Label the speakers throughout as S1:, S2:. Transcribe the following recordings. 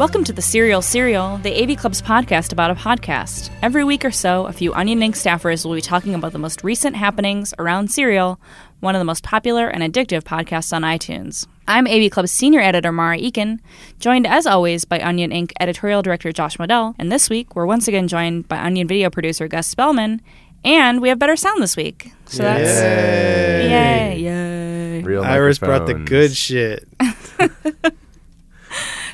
S1: Welcome to the Serial Serial, the AV Club's podcast about a podcast. Every week or so, a few Onion Inc. staffers will be talking about the most recent happenings around Serial, one of the most popular and addictive podcasts on iTunes. I'm AV Club's senior editor Marah Eakin, joined as always by Onion Inc. editorial director Josh Modell, and this week we're once again joined by Onion video producer Gus Spellman, and we have better sound this week. So that's yay, yay.
S2: Real
S3: Iris brought the good shit.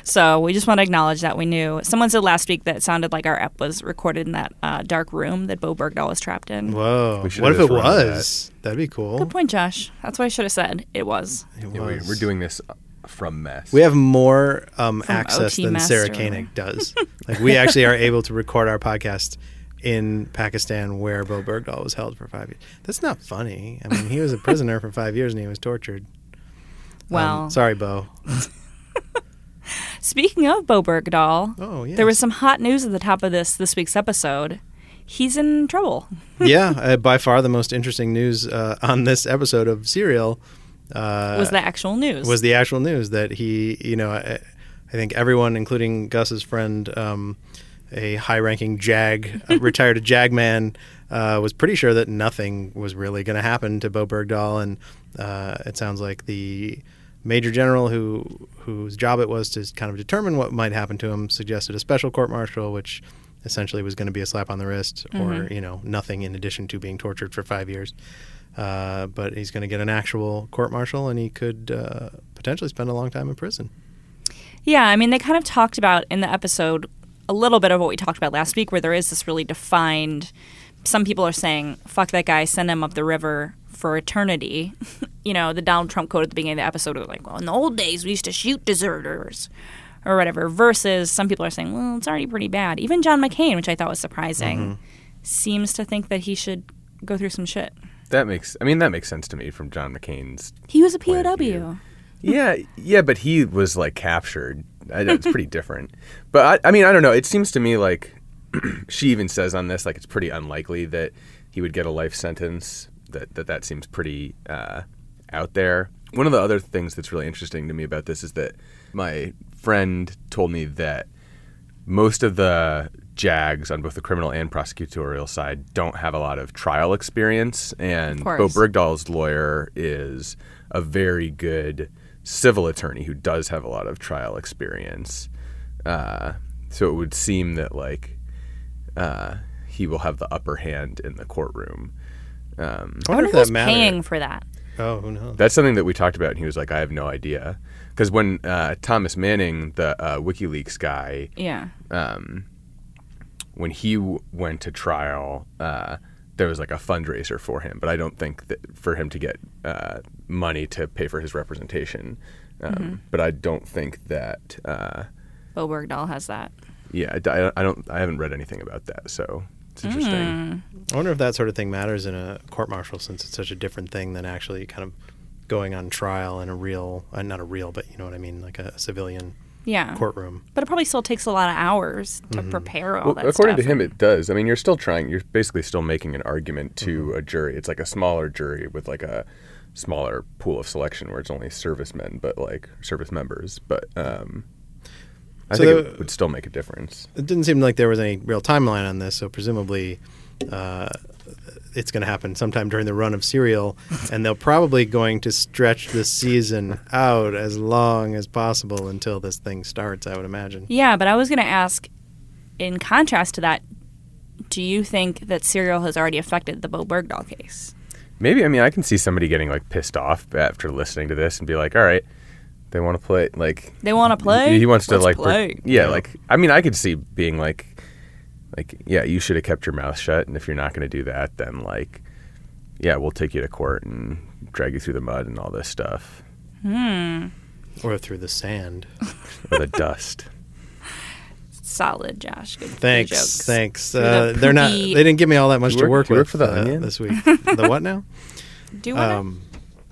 S1: So we just want to acknowledge that we knew. Someone said last week that it sounded like our ep was recorded in that uh, dark room that Bo Bergdahl was trapped in.
S3: Whoa.
S2: We should
S3: What if
S2: have
S3: it
S2: just run
S3: was? That'd be cool.
S1: Good point, Josh. That's what I should have said. It was.
S3: It
S2: Yeah, we,
S3: was.
S2: we're doing this from mess.
S3: We have more um,
S1: From
S3: access
S1: OT
S3: than
S1: Master.
S3: Sarah Koenig does. like we actually are able to record our podcast in Pakistan, where Bo Bergdahl was held for five years. That's not funny. I mean, he was a prisoner for five years and he was tortured. Um,
S1: Well,
S3: sorry, Bo.
S1: speaking of Bo Bergdahl,
S3: Oh yeah.
S1: there was some hot news at the top of this this week's episode. He's in trouble.
S3: yeah, uh, by far the most interesting news uh, on this episode of Serial. Uh,
S1: was the actual news?
S3: was the actual news that he, you know, I, I think everyone, including Gus's friend, um, a high-ranking JAG, retired JAG man, uh, was pretty sure that nothing was really going to happen to Bo Bergdahl, and uh, it sounds like the major general who whose job it was to kind of determine what might happen to him suggested a special court martial, which essentially was going to be a slap on the wrist, or you know, nothing in addition to being tortured for five years. Uh, but he's going to get an actual court martial, and he could uh, potentially spend a long time in prison.
S1: Yeah, I mean, they kind of talked about in the episode a little bit of what we talked about last week, where there is this really defined. Some people are saying, fuck that guy, send him up the river for eternity. you know, the Donald Trump quote at the beginning of the episode was like, well, in the old days, we used to shoot deserters or whatever. Versus some people are saying, well, it's already pretty bad. Even John McCain, which I thought was surprising, mm-hmm. seems to think that he should go through some shit.
S2: that makes. I mean, that makes sense to me from John McCain's.
S1: He was a POW.
S2: Yeah, yeah, but he was like captured. It's pretty different. But I, I mean, I don't know. It seems to me like she even says on this like it's pretty unlikely that he would get a life sentence. That that that seems pretty uh, out there. One of the other things that's really interesting to me about this is that my friend told me that most of the JAGs on both the criminal and prosecutorial side don't have a lot of trial experience, and Bo. Bergdahl's lawyer is a very good civil attorney who does have a lot of trial experience. Uh, so it would seem that like uh, he will have the upper hand in the courtroom. Um,
S3: I
S1: I
S3: wonder
S1: wonder
S3: if
S1: who's
S3: matters.
S1: paying for that.
S3: Oh, who knows?
S2: That's something that we talked about, and he was like, "I have no idea," because when uh, Thomas Manning, the uh, WikiLeaks guy,
S1: Yeah.
S2: um, when he w- went to trial, uh, there was like a fundraiser for him, but I don't think that for him to get uh, money to pay for his representation. Um, But I don't think that. Uh,
S1: Bo Bergdahl has that.
S2: yeah, I, I- I don't. I haven't read anything about that, so it's interesting.
S3: I wonder if that sort of thing matters in a court martial, since it's such a different thing than actually kind of going on trial in a real, uh, not a real, but you know what I mean, like a civilian
S1: Yeah.
S3: courtroom.
S1: But it probably still takes a lot of hours to prepare all
S2: Well,
S1: that
S2: according
S1: stuff.
S2: to him, it does. I mean, you're still trying. You're basically still making an argument to a jury. It's like a smaller jury with like a smaller pool of selection where it's only servicemen, but like service members. But um, I
S3: So
S2: think
S3: the-
S2: it would still make a difference.
S3: It didn't seem like there was any real timeline on this, so presumably uh, it's going to happen sometime during the run of Serial, and they're probably going to stretch the season out as long as possible until this thing starts. I would imagine.
S1: Yeah, but I was going to ask, in contrast to that, do you think that Serial has already affected the Bo Bergdahl case?
S2: Maybe I mean I can see somebody getting like pissed off after listening to this and be like, all right. They want to play like
S1: They want to play.
S2: He wants to
S1: Let's
S2: like, per-
S1: play.
S2: yeah,
S3: Yeah.
S2: like I mean, I could see being like, like yeah, you should have kept your mouth shut, and if you're not going to do that, then like, yeah, we'll take you to court and drag you through the mud and all this stuff
S1: Hmm.
S3: Or through the sand.
S2: or the dust.
S1: Solid, Josh. Good, good
S3: Thanks,
S1: jokes.
S3: thanks. Uh,
S1: the
S3: they're not. They didn't give me all that much
S2: You
S3: to
S2: work-
S3: work
S2: you work
S3: with
S2: for the
S3: uh,
S2: Onion?
S3: this week. the what now?
S1: Do you want to?
S3: Um,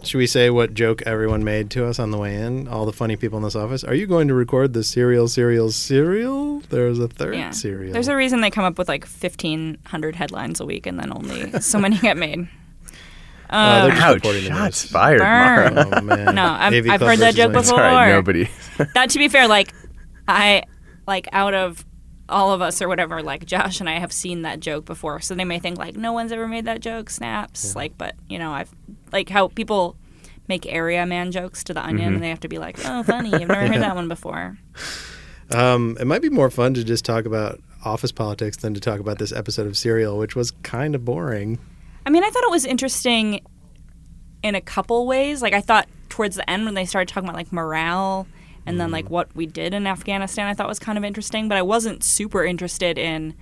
S3: should we say what joke everyone made to us on the way in? All the funny people in this office. Are you going to record the serial, serial, serial? There's a third
S1: yeah.
S3: serial.
S1: There's a reason they come up with like 1,500 headlines a week and then only so many get made.
S3: Uh, they're just
S2: Ouch!
S3: the
S2: Shots fired,
S1: Burn.
S2: Marah.
S3: Oh man.
S1: No, I'm-
S3: AV
S1: I've heard that joke
S3: Lane.
S2: It's.
S1: Before.
S2: Nobody.
S1: that to be fair, like I like out of all of us or whatever, like Josh and I have seen that joke before, so they may think like no one's ever made that joke. Snaps, like, but you know, I've like how people make area man jokes to the onion,
S2: Mm-hmm.
S1: and they have to be like, oh, funny, I've never heard that one before.
S3: Um, it might be more fun to just talk about office politics than to talk about this episode of Serial, which was kind of boring.
S1: I mean, I thought it was interesting in a couple ways. Like, I thought towards the end when they started talking about like morale and then like what we did in Afghanistan, I thought was kind of interesting. But I wasn't super interested in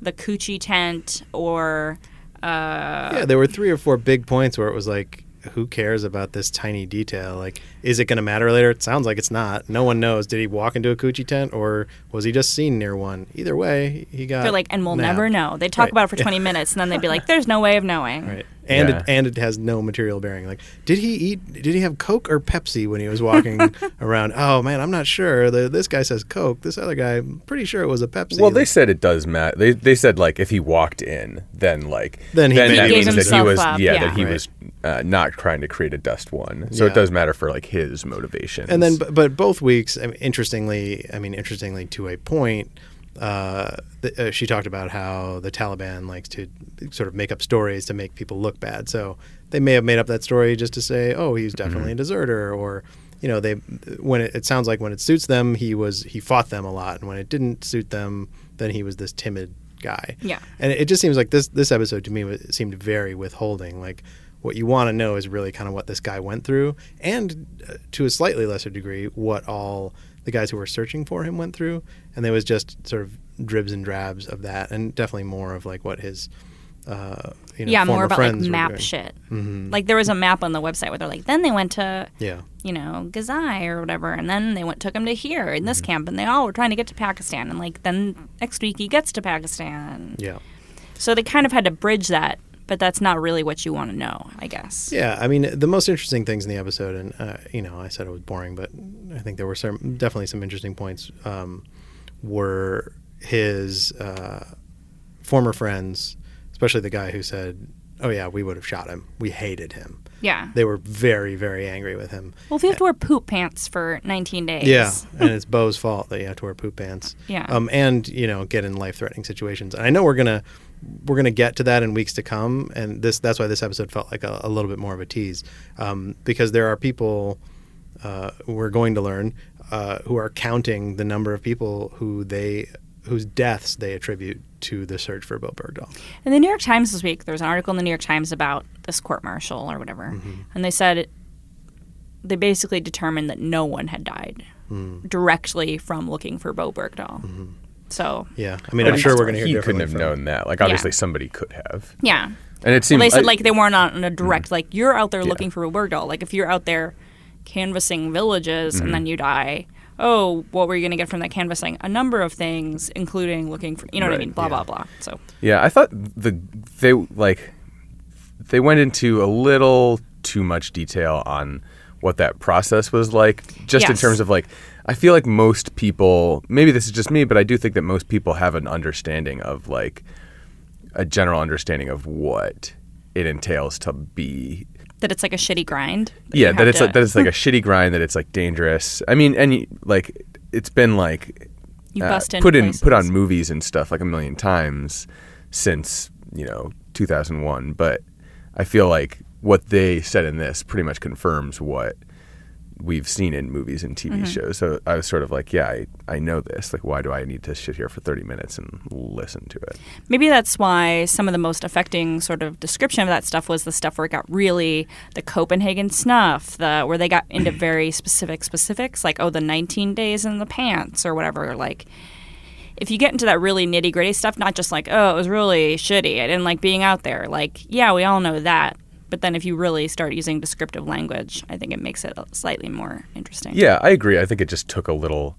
S1: the coochie tent or uh,
S3: yeah, there were three or four big points where it was like, who cares about this tiny detail? Like, is it going to matter later? It sounds like it's not. No one knows. Did he walk into a coochie tent or was he just seen near one? Either way, he got.
S1: they're like, and we'll
S3: nabbed.
S1: never know. They talk
S3: Right.
S1: about it for 20 minutes and then they'd be like, there's no way of knowing.
S3: Right. And
S2: Yeah.
S3: it, and it has no material bearing. Like, did he eat? Did he have Coke or Pepsi when he was walking around? Oh man, I'm not sure. The, this guy says Coke. This other guy, I'm pretty sure it was a Pepsi.
S2: Well, they said it does matter. They they said like if he walked in, then like
S3: Then he
S2: then
S3: made-
S2: that means that he was yeah,
S1: yeah.
S2: that he
S3: Right.
S2: was uh, not trying to create a dust one. So
S3: Yeah.
S2: it does matter for like his motivation.
S3: and then, but, but both weeks, I mean, interestingly, I mean, interestingly to a point, uh, th- uh, she talked about how the Taliban likes to sort of make up stories to make people look bad. So they may have made up that story just to say, oh, he's definitely a deserter, or you know, they when it, it sounds like when it suits them, he was he fought them a lot, and when it didn't suit them, then he was this timid guy.
S1: Yeah.
S3: and it just seems like this this episode to me seemed very withholding. Like what you want to know is really kind of what this guy went through, and uh, to a slightly lesser degree, what all the guys who were searching for him went through. And there was just sort of dribs and drabs of that, and definitely more of like what his, uh, you know,
S1: yeah, more about like map shit.
S3: Mhm.
S1: Like there was a map on the website where they're like, then they went to
S3: Yeah,
S1: you know, Gazai or whatever, and then they went took him to here in
S3: Mm-hmm.
S1: this camp, and they all were trying to get to Pakistan, and like then next week he gets to Pakistan.
S3: yeah.
S1: So they kind of had to bridge that, but that's not really what you want to know, I guess.
S3: Yeah, I mean, the most interesting things in the episode, and uh, you know, I said it was boring, but I think there were some definitely some interesting points. Um, were his uh, former friends, especially the guy who said, "Oh yeah, we would have shot him. We hated him."
S1: Yeah.
S3: They were very, very angry with him.
S1: Well, if you have to wear poop pants for 19 days.
S3: Yeah, and it's Bo's fault that you have to wear poop pants.
S1: Yeah.
S3: Um, and you know, get in life-threatening situations. And I know we're gonna we're gonna get to that in weeks to come. And this that's why this episode felt like a, a little bit more of a tease, um, because there are people uh, we're going to learn uh, who are counting the number of people who they whose deaths they attribute to the search for Bill Bergdahl.
S1: In the New York Times this week, there was an article in the New York Times about this court martial or whatever,
S3: Mm-hmm.
S1: and they said it, they basically determined that no one had died
S3: Mm.
S1: directly from looking for Bo Bergdahl.
S3: Mm-hmm.
S1: So
S3: Yeah, I mean, I'm sure we're gonna hear
S2: He
S3: differently
S2: couldn't have
S3: from-
S2: known that. Like obviously somebody could have.
S1: yeah,
S2: And it
S1: well,
S2: seemed
S1: they said
S2: I-
S1: like they weren't on a direct like you're out there
S2: Yeah.
S1: looking for Bo Bergdahl. Like if you're out there canvassing villages
S2: Mm-hmm.
S1: and then you die. Oh, what were you going to get from that canvassing? A number of things, including looking for, you know what I mean? Blah,
S3: yeah.
S1: blah, blah. So,
S2: Yeah, I thought the they like they went into a little too much detail on what that process was like just in terms of like I feel like most people maybe this is just me but I do think that most people have an understanding of like a general understanding of what it entails to be
S1: that it's like a shitty grind.
S2: yeah that it's
S1: to-
S2: like that it's like a shitty grind that it's like dangerous i mean and y- like it's been like
S1: You
S2: uh,
S1: bust in
S2: put in
S1: places.
S2: put on movies and stuff like a million times since you know 2001 but i feel like what they said in this pretty much confirms what we've seen in movies and
S1: Mm-hmm.
S2: TV shows. So I was sort of like, yeah, I, I know this. Like, why do I need to sit here for 30 minutes and listen to it?
S1: Maybe that's why some of the most affecting sort of description of that stuff was the stuff where it got really the Copenhagen snuff, the where they got into very specific specifics, like oh, the 19 days in the pants or whatever. Like, if you get into that really nitty gritty stuff, not just like oh, it was really shitty, I didn't like being out there. Like, yeah, we all know that. But then if you really start using descriptive language, I think it makes it slightly more interesting.
S2: Yeah, I agree. I think it just took a little.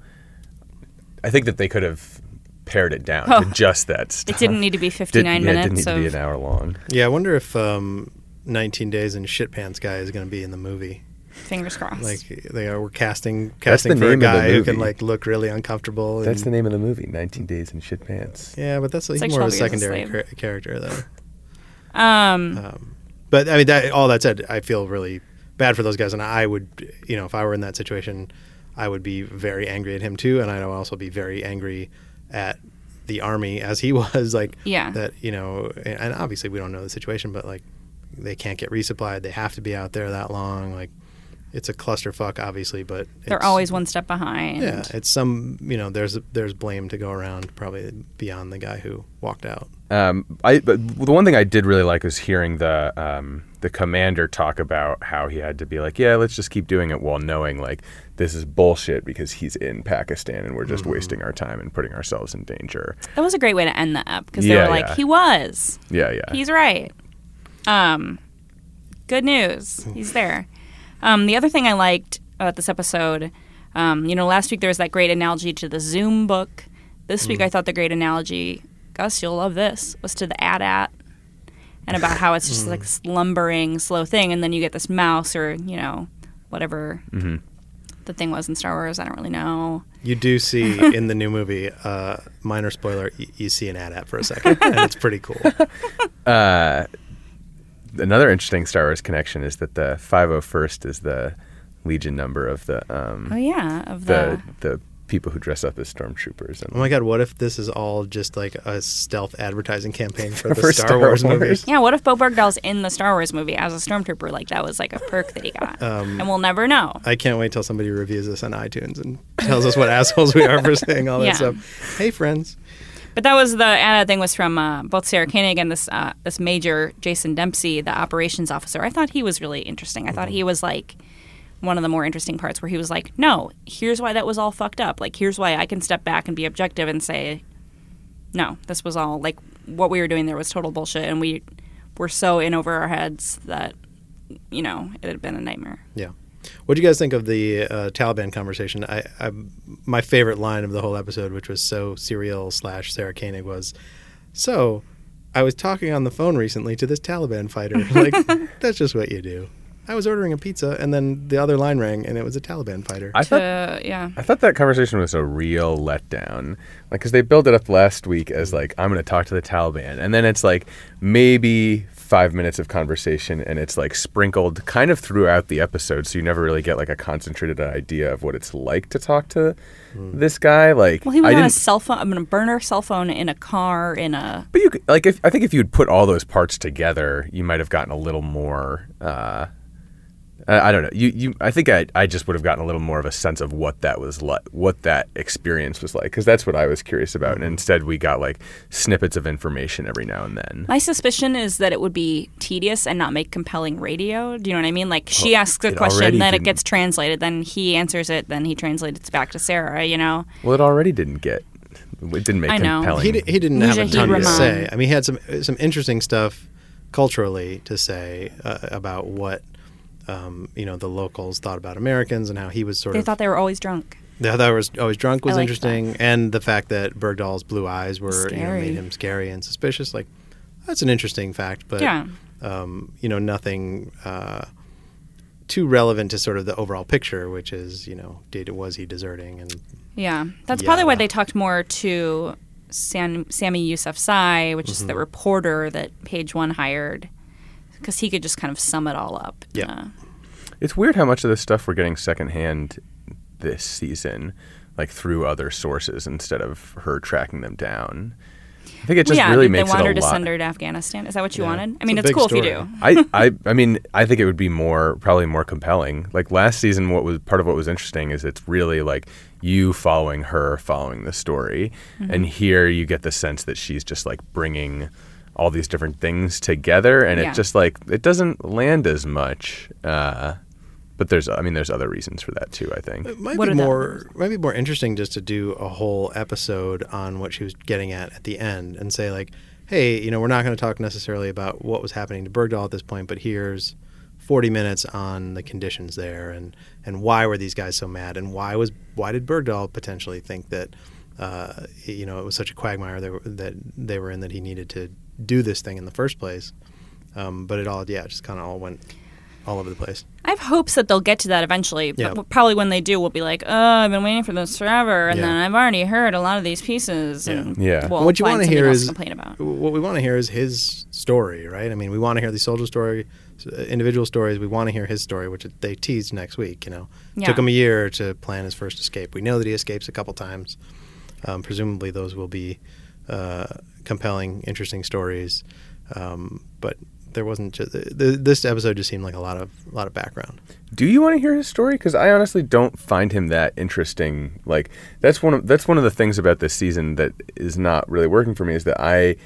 S2: I think that they could have pared it down
S1: Oh.
S2: to just that stuff.
S1: It didn't need to be
S2: Did-
S1: 59
S2: yeah,
S1: minutes
S2: It didn't need to be an hour long.
S3: Yeah, I wonder if um, 19 Days in Shit Pants guy is going to be in the movie.
S1: fingers crossed.
S3: Like they are, we're casting
S2: That's
S3: casting
S2: the
S3: for a
S2: name of the
S3: guy who can like look really uncomfortable.
S2: That's the name of the movie, 19 Days in Shit Pants.
S3: Yeah, but that's he's
S1: like
S3: more of a
S1: 12 Years a
S3: secondary character though.
S1: um,
S3: Um, but I mean, that, all that said, I feel really bad for those guys, and I would, you know, if I were in that situation, I would be very angry at him too, and I'd also be very angry at the army as he was. Like,
S1: Yeah.
S3: that you know, and and obviously we don't know the situation, but like they can't get resupplied. They have to be out there that long. Like, it's a clusterfuck, obviously, but
S1: They're always one step behind.
S3: yeah. It's some you know, there's there's blame to go around, probably beyond the guy who walked out.
S2: Um, I but the one thing I did really like was hearing the um, the commander talk about how he had to be like, yeah, let's just keep doing it while knowing like this is bullshit because he's in Pakistan and we're just wasting our time and putting ourselves in danger.
S1: That was a great way to end the ep because they
S2: Yeah,
S1: were like,
S2: yeah.
S1: he was.
S2: Yeah, yeah.
S1: He's right. Um, good news. He's there. Um, the other thing I liked about this episode, um, you know, last week there was that great analogy to the Zoom book. This week I thought the great analogy, Gus, you'll love this, was to the AT-AT and about how it's just like this lumbering, slow thing, and then you get this mouse or you know, whatever the thing was in Star Wars. I don't really know.
S3: You do see in the new movie, uh, minor spoiler, y- you see an AT-AT for a second, and it's pretty cool.
S2: Uh, another interesting Star Wars connection is that the 501st is the Legion number of the um,
S1: Oh yeah, of the,
S2: the the people who dress up as stormtroopers. And
S3: Oh my god, what if this is all just like a stealth advertising campaign for the
S2: For
S3: Star,
S2: Star
S3: Wars,
S2: Wars.
S3: movies?
S1: Yeah, what if Bo Bergdahl's in the Star Wars movie as a stormtrooper? Like that was like a perk that he got,
S3: Um,
S1: and we'll never know.
S3: I can't wait till somebody reviews this on iTunes and tells us what assholes we are for saying all that
S1: Yeah.
S3: stuff. Hey, friends.
S1: But that was the Anna thing was from uh, both Sarah Koenig and this uh, this major Jason Dempsey, the operations officer. I thought he was really interesting. I thought he was like one of the more interesting parts where he was like, "No, here's why that was all fucked up. Like here's why I can step back and be objective and say, no, this was all like what we were doing there was total bullshit, and we were so in over our heads that you know it had been a nightmare."
S3: Yeah. What do you guys think of the uh, Taliban conversation? I, I, my favorite line of the whole episode, which was so serial slash Sarah Koenig, was, "So, I was talking on the phone recently to this Taliban fighter. Like, that's just what you do." I was ordering a pizza, and then the other line rang, and it was a Taliban fighter.
S2: I thought
S1: To, yeah.
S2: I thought that conversation was a real letdown. Like, because they built it up last week as like I'm going to talk to the Taliban, and then it's like maybe five minutes of conversation, and it's like sprinkled kind of throughout the episode, so you never really get like a concentrated idea of what it's like to talk to this guy. Like,
S1: Well, he was
S2: I
S1: on a
S2: didn't.
S1: cell phone, i'm gonna burn burner cell phone in a car in a.
S2: But you could, like, if I think if you'd put all those parts together, you might have gotten a little more. Uh, I, I don't know. You, you. I think I, I just would have gotten a little more of a sense of what that was like, what that experience was like, because that's what I was curious about. And instead, we got like snippets of information every now and then.
S1: My suspicion is that it would be tedious and not make compelling radio. Do you know what I mean? Like she
S2: Well,
S1: asks a question, then it
S2: didn't.
S1: gets translated, then he answers it, then he translates it back to Sarah. You know?
S2: Well, it already didn't get. It didn't make
S1: I know.
S2: compelling.
S3: he, di- he didn't have a
S1: Mujahid
S3: ton to say. I mean, he had some some interesting stuff culturally to say uh, about what um, you know the locals thought about Americans and how he was sort
S1: They
S3: of.
S1: They thought they were always drunk.
S3: Yeah, that was always drunk was interesting, and the fact that Bergdahl's blue eyes were you know, made him scary and suspicious. Like that's an interesting fact, but
S1: Yeah.
S3: um, you know nothing uh, too relevant to sort of the overall picture, which is you know did was he deserting and
S1: Yeah, that's probably why they talked more to Sam, Sami Yousafzai, which
S3: Mm-hmm.
S1: is the reporter that Page One hired, because he could just kind of sum it all up.
S3: Yeah.
S1: Uh,
S2: It's weird how much of this stuff we're getting secondhand this season, like through other sources instead of her tracking them down. I think it just
S1: yeah,
S2: really makes
S1: they want
S2: it
S1: her
S2: a
S1: to send her to Afghanistan? Is that what you
S3: Yeah.
S1: wanted? I mean,
S3: a
S1: it's
S3: big
S1: cool if you do.
S2: I, I I mean I think it would be more probably more compelling. Like last season, what was part of what was interesting is it's really like you following her, following the story,
S1: Mm-hmm.
S2: and here you get the sense that she's just like bringing all these different things together, and
S1: Yeah.
S2: it just like it doesn't land as much. Uh, but there's I mean there's other reasons for that too. I think.
S3: It might
S1: What
S3: be
S1: are the
S3: more might be more interesting just to do a whole episode on what she was getting at at the end and say like, hey, you know, we're not going to talk necessarily about what was happening to Bergdahl at this point, but here's 40 minutes on the conditions there and and why were these guys so mad and why was why did Bergdahl potentially think that uh, you know it was such a quagmire they were, that they were in that he needed to do this thing in the first place. Um, but it all yeah, it just kind of all went all over the place.
S1: I have hopes that they'll get to that eventually.
S3: Yeah.
S1: But probably when they do, we'll be like, "Oh, I've been waiting for this forever," and
S3: Yeah.
S1: then I've already heard a lot of these pieces. And
S2: Yeah.
S1: we'll
S3: what you want to hear is
S1: complain about.
S3: what we want to hear is his story, right? I mean, we want to hear the soldier story, uh, individual stories. We want to hear his story, which they teased next week. You know,
S1: Yeah.
S3: took him a year to plan his first escape. We know that he escapes a couple times. Um, presumably, those will be uh, compelling, interesting stories. Um, but there wasn't just th- this episode just seemed like a lot of a lot of background.
S2: Do you want to hear his story? Because I honestly don't find him that interesting. Like that's one of that's one of the things about this season that is not really working for me is that I.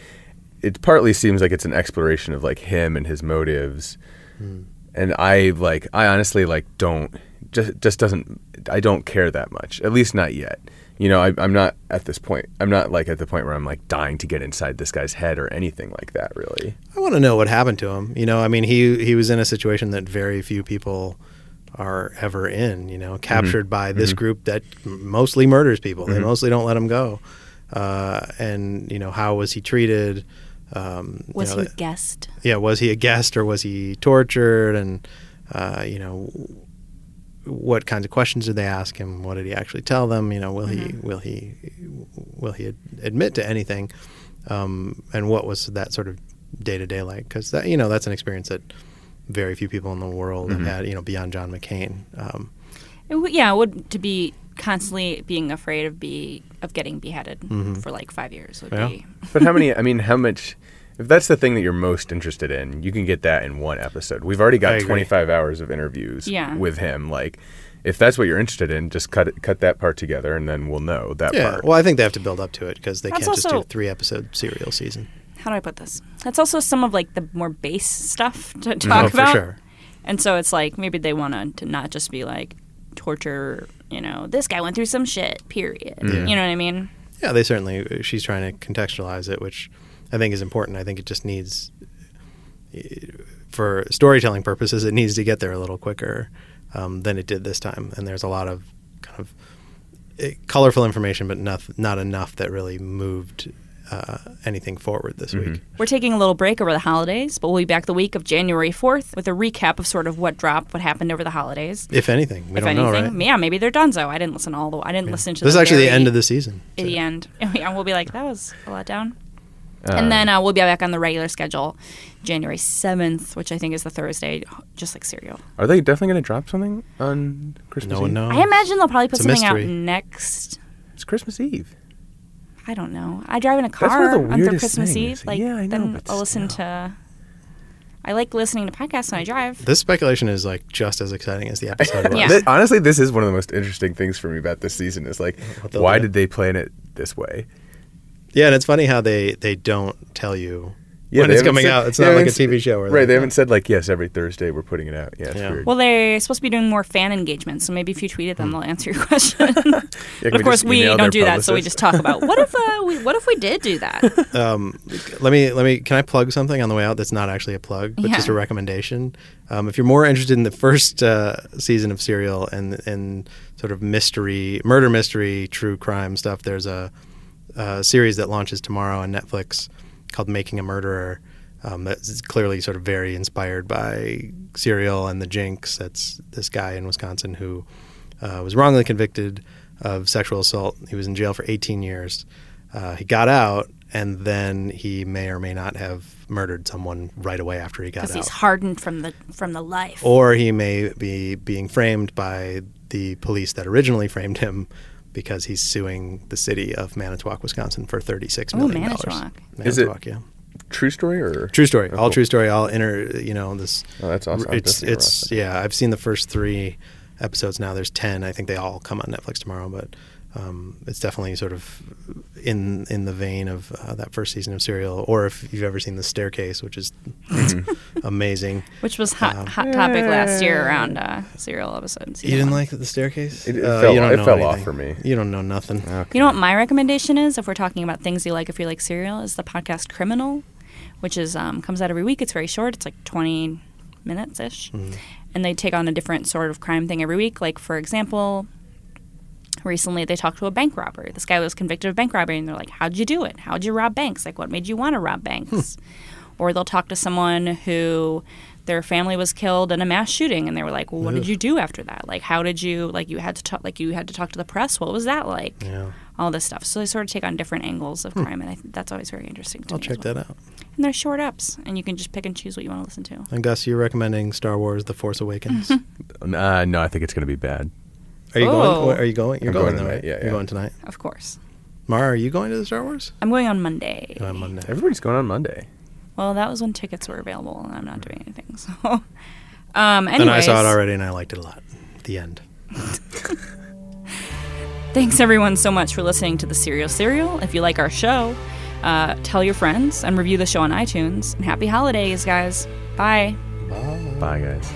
S2: It partly seems like it's an exploration of like him and his motives, and I like I honestly like don't just just doesn't I don't care that much. At least not yet. You know, I, I'm not at this point. I'm not like at the point where I'm like dying to get inside this guy's head or anything like that. Really.
S3: I want to know what happened to him. You know, I mean, he he was in a situation that very few people are ever in. You know, captured by this group that mostly murders people. They mostly don't let him go. Uh, and you know, how was he treated? Um, you
S1: Was
S3: know,
S1: he a guest?
S3: yeah, was he a guest or was he tortured? And uh, you know, what kinds of questions did they ask him? What did he actually tell them? You know, will he will he will he ad- admit to anything? Um, and what was that sort of day to day like? Because that you know that's an experience that very few people in the world have had. You know, beyond John McCain. Um,
S1: It w- yeah, it would to be constantly being afraid of be of getting beheaded for like five years would
S3: Yeah.
S1: be.
S2: But how many? I mean, how much? If that's the thing that you're most interested in, you can get that in one episode. We've already got 25 hours of interviews
S1: Yeah.
S2: with him. Like, if that's what you're interested in, just cut it, cut that part together, and then we'll know that
S3: yeah.
S2: part.
S3: Well, I think they have to build up to it because they
S1: That's
S3: can't just do
S1: also-
S3: three episode serial season.
S1: How do I put this? That's also some of like the more base stuff to mm-hmm.
S3: Oh,
S1: talk
S3: for
S1: about.
S3: sure.
S1: And so it's like maybe they want to not just be like torture. You know, this guy went through some shit. Period.
S3: Yeah.
S1: You know what I mean?
S3: Yeah, they certainly. Uh, she's trying to contextualize it, which I think is important. I think it just needs, for storytelling purposes, it needs to get there a little quicker um, than it did this time. And there's a lot of kind of eh, colorful information, but not not enough that really moved uh, anything forward this week.
S1: We're taking a little break over the holidays, but we'll be back the week of January 4th with a recap of sort of what dropped, what happened over the holidays.
S3: If anything, we
S1: if
S3: don't
S1: anything,
S3: know, right?
S1: yeah, maybe they're donezo. I didn't listen all the. I didn't listen to.
S3: This is actually the end of the season.
S1: at the end. Yeah, we'll be like, that was a let down.
S2: Uh,
S1: and then uh, we'll be back on the regular schedule, January seventh, which I think is the Thursday, just like cereal.
S2: are they definitely going to drop something on Christmas?
S3: No one
S2: Eve?
S3: knows.
S1: I imagine they'll probably put
S3: It's a
S1: something out next.
S2: It's Christmas Eve.
S1: I don't know. I drive in a
S2: That's one
S1: car
S2: of the
S1: on Christmas
S2: things.
S1: Eve. Like,
S2: Yeah, I know,
S1: then
S2: but
S1: I'll listen
S2: still.
S1: to. I like listening to podcasts when I drive.
S3: This speculation is like just as exciting as the episode was.
S1: Yeah.
S2: Th- honestly, this is one of the most interesting things for me about this season. Is like, why did they plan it this way?
S3: Yeah, and it's funny how they they don't tell you
S2: Yeah,
S3: when it's coming
S2: said-
S3: out. It's not like a TV show. Where
S2: right?
S3: they're
S2: They haven't said like, yes, every Thursday we're putting it out. Yeah, it's
S3: Yeah.
S2: weird.
S1: Well, they're supposed to be doing more fan engagement, so maybe if you tweeted them, they'll answer your question.
S2: Hmm. Yeah,
S1: but
S2: can
S1: of course, we don't
S2: their
S1: do that, so we just talk about what if uh, we what if we did do that?
S3: um, let me let me can I plug something on the way out that's not actually a plug, but
S1: Yeah.
S3: just a recommendation. Um, if you're more interested in the first uh, season of Serial and and sort of mystery, murder mystery, true crime stuff, there's a, a series that launches tomorrow on Netflix called Making a Murderer. Um, that's clearly sort of very inspired by Serial and the Jinx. That's this guy in Wisconsin who uh, was wrongly convicted of sexual assault. He was in jail for 18 years. Uh, he got out, and then he may or may not have murdered someone right away after he got out.
S1: Because he's hardened from the from the life.
S3: or he may be being framed by the police that originally framed him because he's suing the city of Manitowoc, Wisconsin for $36
S1: Ooh,
S3: million.
S1: Manitowoc.
S2: Is it-
S3: Manitowoc, yeah.
S2: True story or
S3: True story.
S2: Oh,
S3: all
S2: cool.
S3: true story. All inner, you know, this.
S2: Oh, that's awesome.
S3: It's
S2: definitely
S3: it's yeah. I've seen the first three episodes now. There's ten. I think they all come on Netflix tomorrow, but um, it's definitely sort of in in the vein of uh, that first season of Serial. Or if you've ever seen The Staircase, which is
S2: Mm-hmm.
S3: amazing.
S1: which was hot,
S3: Um,
S1: hot topic last year around uh, serial episodes.
S3: You didn't like The Staircase?
S2: It- it
S3: Uh,
S2: fell-
S3: you don't
S2: it
S3: know
S2: fell off for me.
S3: You don't know nothing.
S2: Okay.
S1: You know what my recommendation is if we're talking about things you like if you like serial is the podcast Criminal, which is um, comes out every week. It's very short. It's like twenty minutes ish, and they take on a different sort of crime thing every week. Like for example, recently they talked to a bank robber. This guy was convicted of bank robbery, and they're like, "How'd you do it? How'd you rob banks? Like what made you want to rob banks?" or they'll talk to someone who their family was killed in a mass shooting and they were like well, what did you do after that like how did you like you had to talk like you had to talk to the press what was that like
S3: Yeah.
S1: all this stuff so they sort of take on different angles of crime and I think that's always very interesting to
S3: Hmm. I'll
S1: me
S3: check
S1: well.
S3: that out.
S1: and they're short ups and you can just pick and choose what you want to listen to
S3: And Gus, you're recommending Star Wars: The Force Awakens.
S2: Uh, no, I think it's going to be bad.
S3: Are you
S1: Oh.
S3: going? Are you going? You're
S2: I'm
S3: going,
S2: going
S3: though,
S2: tonight,
S3: right?
S2: yeah, yeah, You're
S3: going tonight.
S1: of course
S3: Marah, are you going to the Star Wars?
S1: i'm going on monday
S3: On Monday.
S2: Everybody's going on Monday.
S1: well that was when tickets were available and i'm not doing anything so um anyways,
S3: and I saw it already, and I liked it a lot. The end.
S1: Thanks everyone so much for listening to the Serial Serial. If you like our show, uh, tell your friends and review the show on iTunes. And happy holidays, guys. Bye.
S2: Bye, guys.